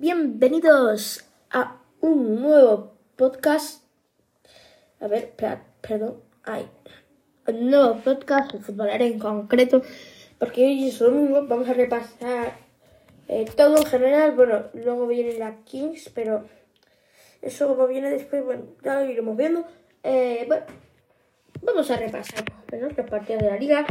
Bienvenidos a un nuevo podcast. A ver, perdón. Ay. Un nuevo podcast de futbolero en concreto. Porque hoy es domingo. Vamos a repasar eh, todo en general. Bueno, luego viene la Kings, pero eso como viene después, bueno, ya lo iremos viendo. Eh, bueno, vamos a repasar los partidos de la liga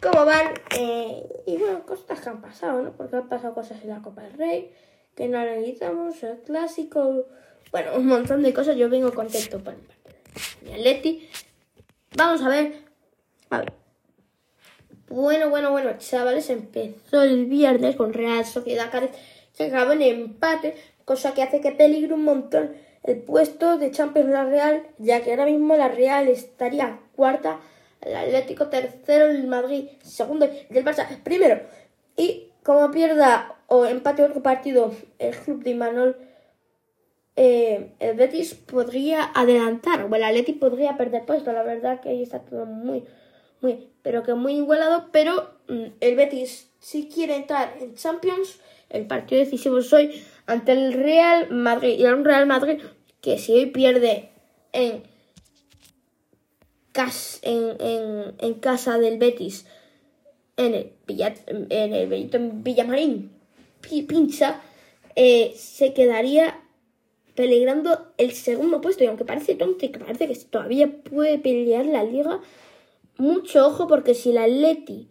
cómo van eh, y bueno, cosas que han pasado, ¿no? Porque han pasado cosas en la Copa del Rey que no analizamos, el clásico, bueno, un montón de cosas. Yo vengo contento por mi Atleti. Vamos a ver. A ver. Bueno, bueno, bueno, chavales, empezó el viernes con Real Sociedad Cádiz que acabó en empate, cosa que hace que peligre un montón el puesto de Champions la Real, ya que ahora mismo la Real estaría cuarta el Atlético tercero, el Madrid segundo y el Barça primero. Y como pierda o empate otro partido el club de Imanol, eh, el Betis podría adelantar o el Atlético podría perder puesto. La verdad que ahí está todo muy, muy, pero que muy igualado. Pero mm, el Betis si quiere entrar en Champions, el partido decisivo es hoy ante el Real Madrid y el Real Madrid que si hoy pierde en en, en, casa del Betis, en el, en el Benito Villamarín Pincha, eh, se quedaría peligrando el segundo puesto. Y aunque parece tonto y que parece que todavía puede pelear la liga, mucho ojo porque si la Atleti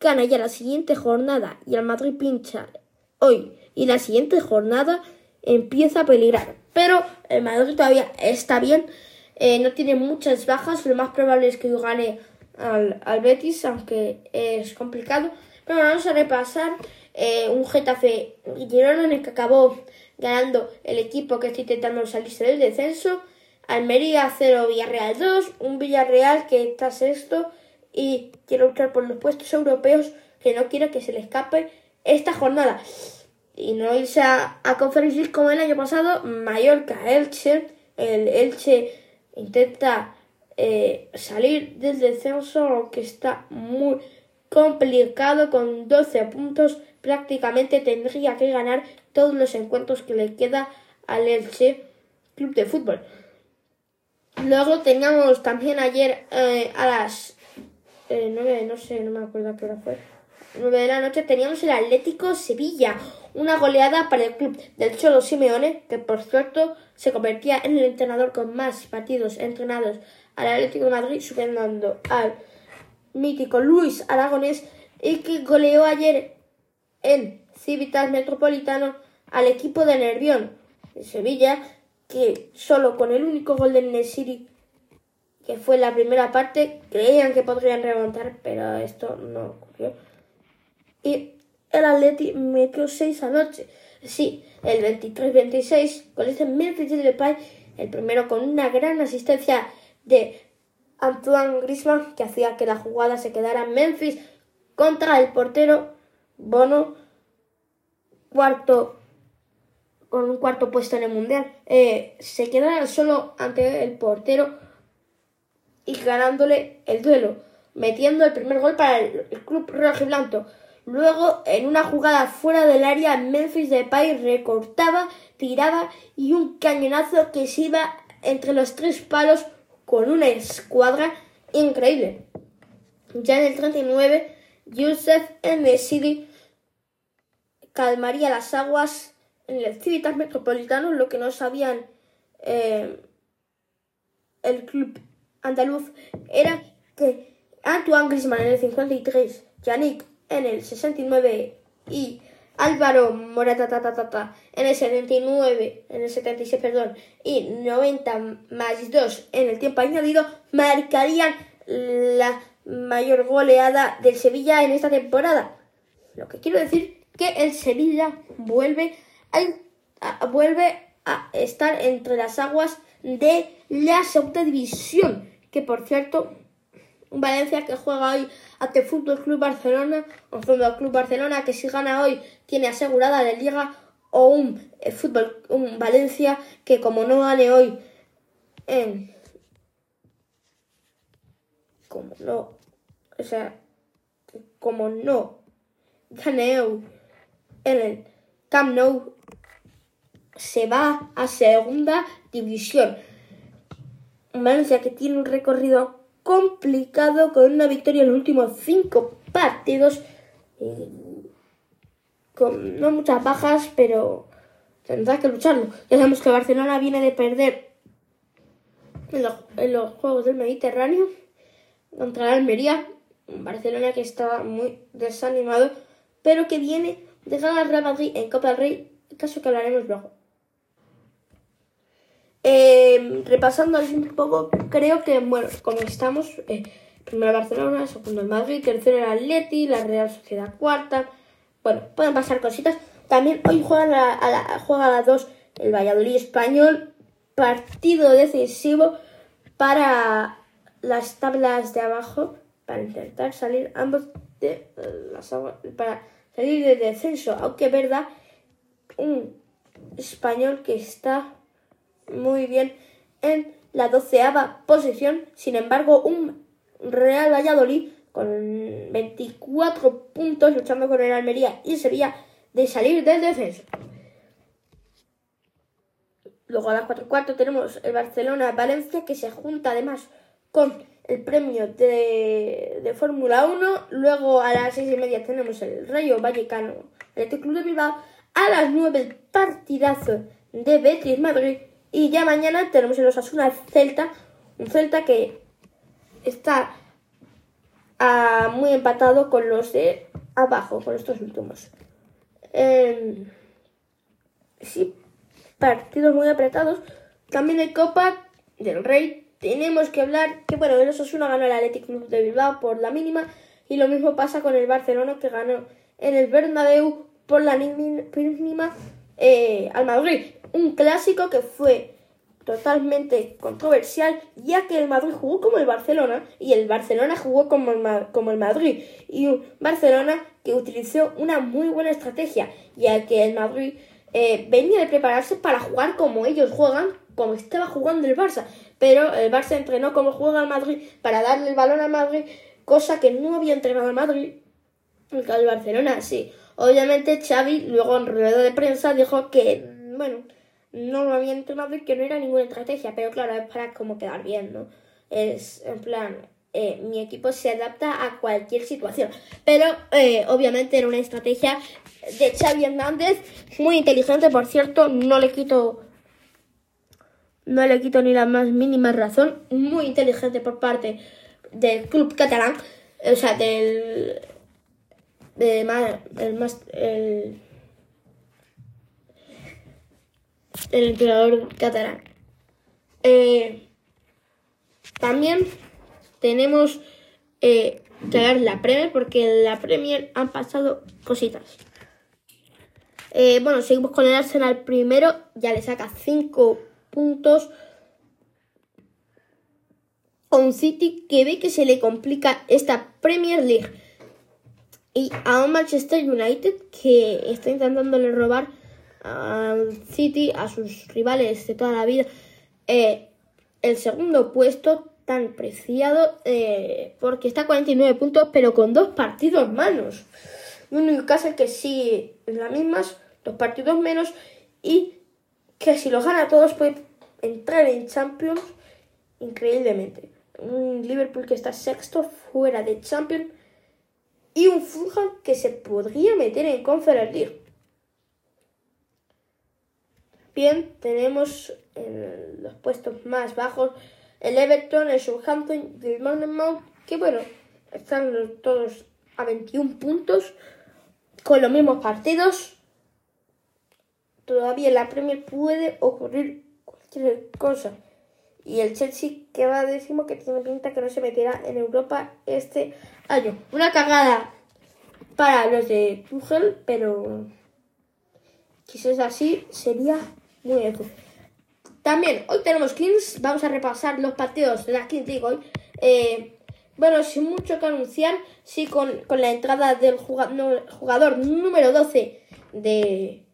gana ya la siguiente jornada y el Madrid pincha hoy y la siguiente jornada empieza a peligrar. Pero el Madrid todavía está bien eh, no tiene muchas bajas, lo más probable es que gane al, al Betis, aunque es complicado. Pero vamos a repasar eh, un Getafe Girona en el que acabó ganando el equipo que está intentando salirse del descenso. Almería 0, Villarreal 2, un Villarreal que está sexto y quiere luchar por los puestos europeos que no quiere que se le escape esta jornada. Y no irse a, a Conference como el año pasado, Mallorca, Elche, el Elche intenta eh, salir del descenso, que está muy complicado con 12 puntos. Prácticamente tendría que ganar todos los encuentros que le queda al Elche Club de Fútbol. Luego teníamos también ayer eh, a las eh, 9, no sé, no me acuerdo qué hora fue. 9 de la noche teníamos el Atlético Sevilla, una goleada para el club del Cholo Simeone, que por cierto se convertía en el entrenador con más partidos entrenados al Atlético de Madrid, superando al mítico Luis Aragonés, y que goleó ayer en Civitas Metropolitano al equipo de Nervión de Sevilla, que solo con el único gol de Nesiri, que fue la primera parte, creían que podrían remontar, pero esto no ocurrió y el Atleti metió 6 anoche. Sí, el 23-26 con ese Memphis Depay, el primero con una gran asistencia de Antoine Griezmann que hacía que la jugada se quedara en Memphis contra el portero Bono, cuarto con un cuarto puesto en el mundial. Eh, se quedara solo ante el portero y ganándole el duelo, metiendo el primer gol para el, el club rojo y blanco. Luego, en una jugada fuera del área, Memphis Depay recortaba, tiraba y un cañonazo que se iba entre los tres palos con una escuadra increíble. Ya en el 39, Youssef City calmaría las aguas en el Civitas Metropolitano, lo que no sabían eh, el club andaluz era que Antoine Griezmann en el 53, Yannick en el 69 y Álvaro Morata en el 79, en el 76, perdón, y 90 más 2 en el tiempo añadido marcarían la mayor goleada del Sevilla en esta temporada. Lo que quiero decir que el Sevilla vuelve a, vuelve a estar entre las aguas de la segunda división, que por cierto un Valencia que juega hoy ante Fútbol Club Barcelona, o Fútbol Club Barcelona que si gana hoy tiene asegurada la liga, o un eh, fútbol, un Valencia que como no gane hoy en como no, o sea, como no gane en el Camp Nou, se va a segunda división. Valencia que tiene un recorrido complicado con una victoria en los últimos cinco partidos. Eh, con no muchas bajas, pero tendrá que lucharlo. Ya sabemos que Barcelona viene de perder en los, Juegos del Mediterráneo contra la Almería. Barcelona que está muy desanimado, pero que viene de ganar Real Madrid en Copa del Rey, caso que hablaremos luego. Eh, repasando un poco, creo que, bueno, como estamos, eh, primero Barcelona, segundo el Madrid, tercero el Atleti, la Real Sociedad cuarta. Bueno, pueden pasar cositas. También hoy juega a, la, juega a las 2 el Valladolid español. Partido decisivo para las tablas de abajo. Para intentar salir ambos de las para salir de descenso. Aunque verdad, un español que está muy bien en la doceava posición. Sin embargo, un Real Valladolid con 24 puntos luchando con el Almería y Sevilla de salir del descenso. Luego a las 4 cuartos tenemos el Barcelona-Valencia que se junta además con el premio de, de Fórmula 1. Luego a las 6 y media tenemos el Rayo Vallecano, el Club de Bilbao. A las 9 el partidazo de Betis Madrid. Y ya mañana tenemos el Osasuna Celta, un Celta que está muy empatado con los de abajo, con estos últimos. Eh, sí, partidos muy apretados. También de Copa del Rey tenemos que hablar que, bueno, el Osasuna ganó el Athletic Club de Bilbao por la mínima y lo mismo pasa con el Barcelona que ganó en el Bernabéu por la mínima eh, al Madrid. Un clásico que fue totalmente controversial, ya que el Madrid jugó como el Barcelona y el Barcelona jugó como el, como el Madrid. Y un Barcelona que utilizó una muy buena estrategia, ya que el Madrid eh, venía de prepararse para jugar como ellos juegan, como estaba jugando el Barça. Pero el Barça entrenó como juega el Madrid para darle el balón al Madrid, cosa que no había entrenado el Madrid. El Barcelona, sí. Obviamente Xavi luego en rueda de prensa dijo que, bueno, no lo había entrenado y que no era ninguna estrategia, pero claro, es para como quedar bien, ¿no? Es en plan, eh, mi equipo se adapta a cualquier situación. Pero eh, obviamente era una estrategia de Xavi Hernández, muy inteligente, por cierto, no le quito. No le quito ni la más mínima razón. Muy inteligente por parte del club catalán. O sea, del. El, el entrenador catalán. Eh, también tenemos eh, que dar la Premier porque en la Premier han pasado cositas. Eh, bueno, seguimos con el Arsenal primero, ya le saca 5 puntos. A un City que ve que se le complica esta Premier League. Y a un Manchester United que está intentándole robar al City, a sus rivales de toda la vida, eh, el segundo puesto tan preciado eh, porque está a 49 puntos pero con dos partidos malos. Un Newcastle que sí las mismas, dos partidos menos y que si los gana todos puede entrar en Champions increíblemente. Un Liverpool que está sexto fuera de Champions y un Fulham que se podría meter en Conference League. Bien, tenemos en los puestos más bajos el Everton, el Southampton y el Mount, que bueno, están todos a 21 puntos con los mismos partidos. Todavía en la Premier puede ocurrir cualquier cosa. Y el Chelsea que va a décimo que tiene pinta que no se meterá en Europa este año. Una cagada para los de Tuchel, pero es así sería muy bien. También, hoy tenemos Kings. Vamos a repasar los partidos de la Kings League hoy. Eh, bueno, sin mucho que anunciar, sí con, la entrada del jugador, jugador número 12 de...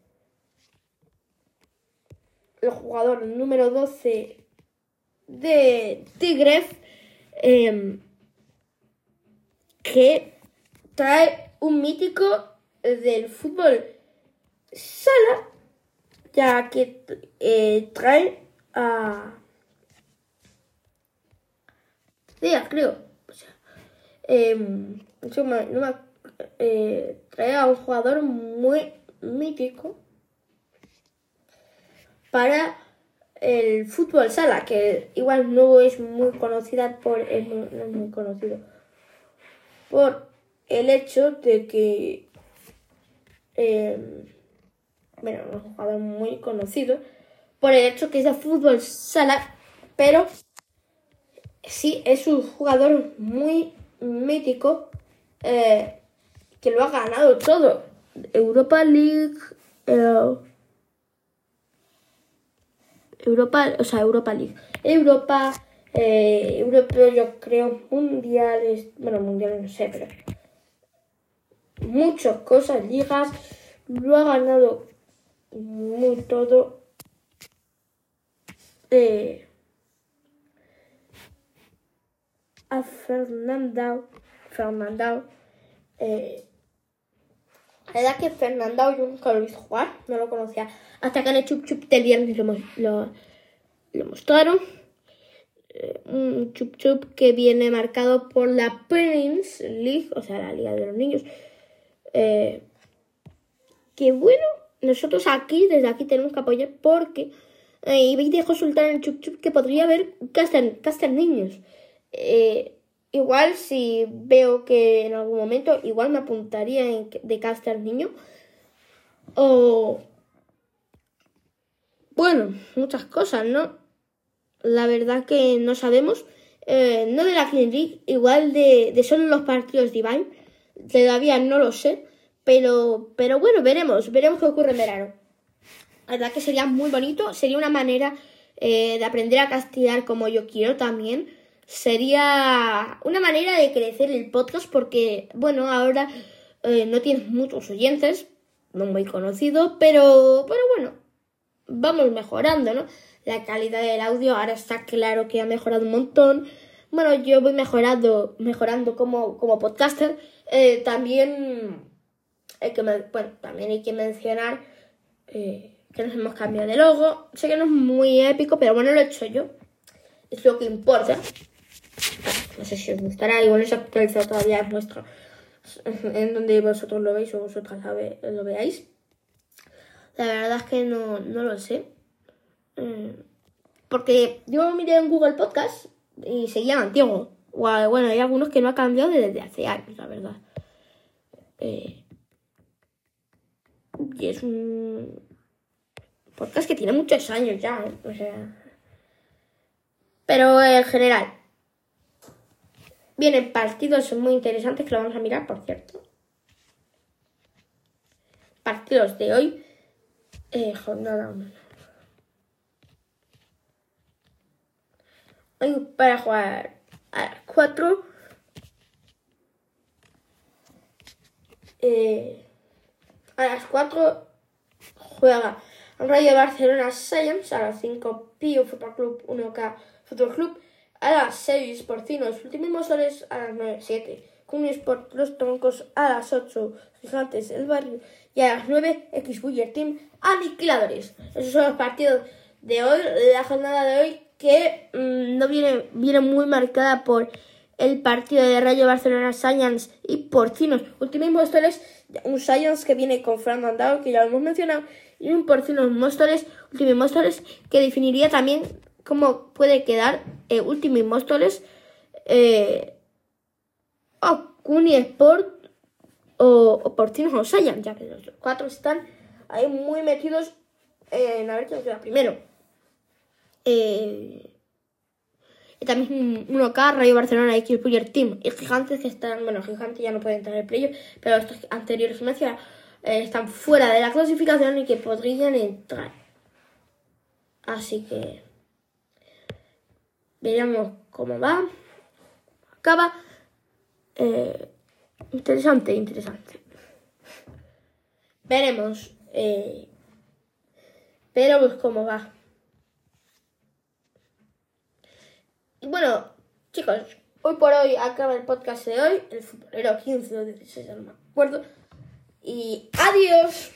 El jugador número 12 de Tigres. Em, que trae un mítico del fútbol sala ya que eh, trae a... Díaz, creo. O sea, em, no me, eh, trae a un jugador muy mítico para el fútbol sala, que igual no es muy conocida por, no es muy conocido, por el hecho de que, eh, bueno, un jugador muy conocido, por el hecho que es de fútbol sala, pero sí es un jugador muy mítico eh, que lo ha ganado todo. Europa League, eh, Europa, o sea, Europa League. Europa, eh, europeo, yo creo, mundiales, bueno, mundiales no sé, pero muchas cosas, ligas, lo ha ganado muy todo. Eh, a Fernandao, Fernandao, eh, la verdad que Fernandao yo nunca lo visto jugar, no lo conocía. Hasta que en el Chup Chup del viernes lo, lo, lo mostraron. Eh, un Chup Chup que viene marcado por la Prince League, o sea, la Liga de los Niños. Eh, que bueno, nosotros aquí, desde aquí tenemos que apoyar porque eh, y dejo soltar en el Chup Chup que podría haber caster niños. Eh, Igual si veo que en algún momento, igual me apuntaría en, de caster niño. O... Bueno, muchas cosas, ¿no? La verdad que no sabemos. Eh, no de la Clean League, igual de, de solo los partidos Divine. Todavía no lo sé. Pero, pero bueno, veremos. Veremos qué ocurre en verano. La verdad que sería muy bonito. Sería una manera eh, de aprender a castigar como yo quiero también sería una manera de crecer el podcast porque, bueno, ahora eh, no tienes muchos oyentes, no muy conocido, pero, pero bueno, vamos mejorando, ¿no? La calidad del audio ahora está claro que ha mejorado un montón. Bueno, yo voy mejorando, mejorando como, como podcaster. Eh, también, hay que, bueno, también hay que mencionar eh, que nos hemos cambiado de logo. Sé que no es muy épico, pero bueno, lo he hecho yo. Es lo que importa. No sé si os gustará, igual no se ha actualizado todavía en vuestro en donde vosotros lo veis o vosotras lo veáis. La verdad es que no, no lo sé. Mm, porque yo miré en Google Podcast y seguía antiguo. Bueno, hay algunos que no ha cambiado desde hace años, la verdad. Eh, y es un podcast que tiene muchos años ya, ¿eh? o sea. Pero en general, Vienen partidos muy interesantes que lo vamos a mirar, por cierto. Partidos de hoy. Eh, jornada 1. Hoy para jugar a las 4. Eh, a las 4 juega Rayo Barcelona Science. A las 5 Pío Fútbol Club 1K Fútbol Club a las 6 Porcinos, últimos soles a las 9, 7. Cunis por los troncos a las 8, Gigantes el barrio y a las 9 X Team Aniquiladores. Esos son los partidos de hoy, la jornada de hoy que mmm, no viene, viene muy marcada por el partido de Rayo Barcelona Science y Porcinos. Últimos Móstoles, un Science que viene con Fran Mandao, que ya lo hemos mencionado, y un Porcinos Móstoles, Últimos Móstoles, que definiría también cómo puede quedar eh, Ultimate Móstoles eh, o Cuni Sport o, o Porcinos o Saiyan, ya que los cuatro están ahí muy metidos en a ver quién queda primero. Eh, también 1K, Rayo Barcelona, X Player Team y Gigantes que están, bueno, Gigantes ya no pueden entrar en el playoff, pero estos anteriores mencioné eh, están fuera de la clasificación y que podrían entrar. Así que Veamos cómo va. Acaba. Eh, interesante, interesante. Veremos. Eh, veremos cómo va. Y bueno, chicos, hoy por hoy acaba el podcast de hoy. El futbolero 15 o 16, no me acuerdo. Y adiós.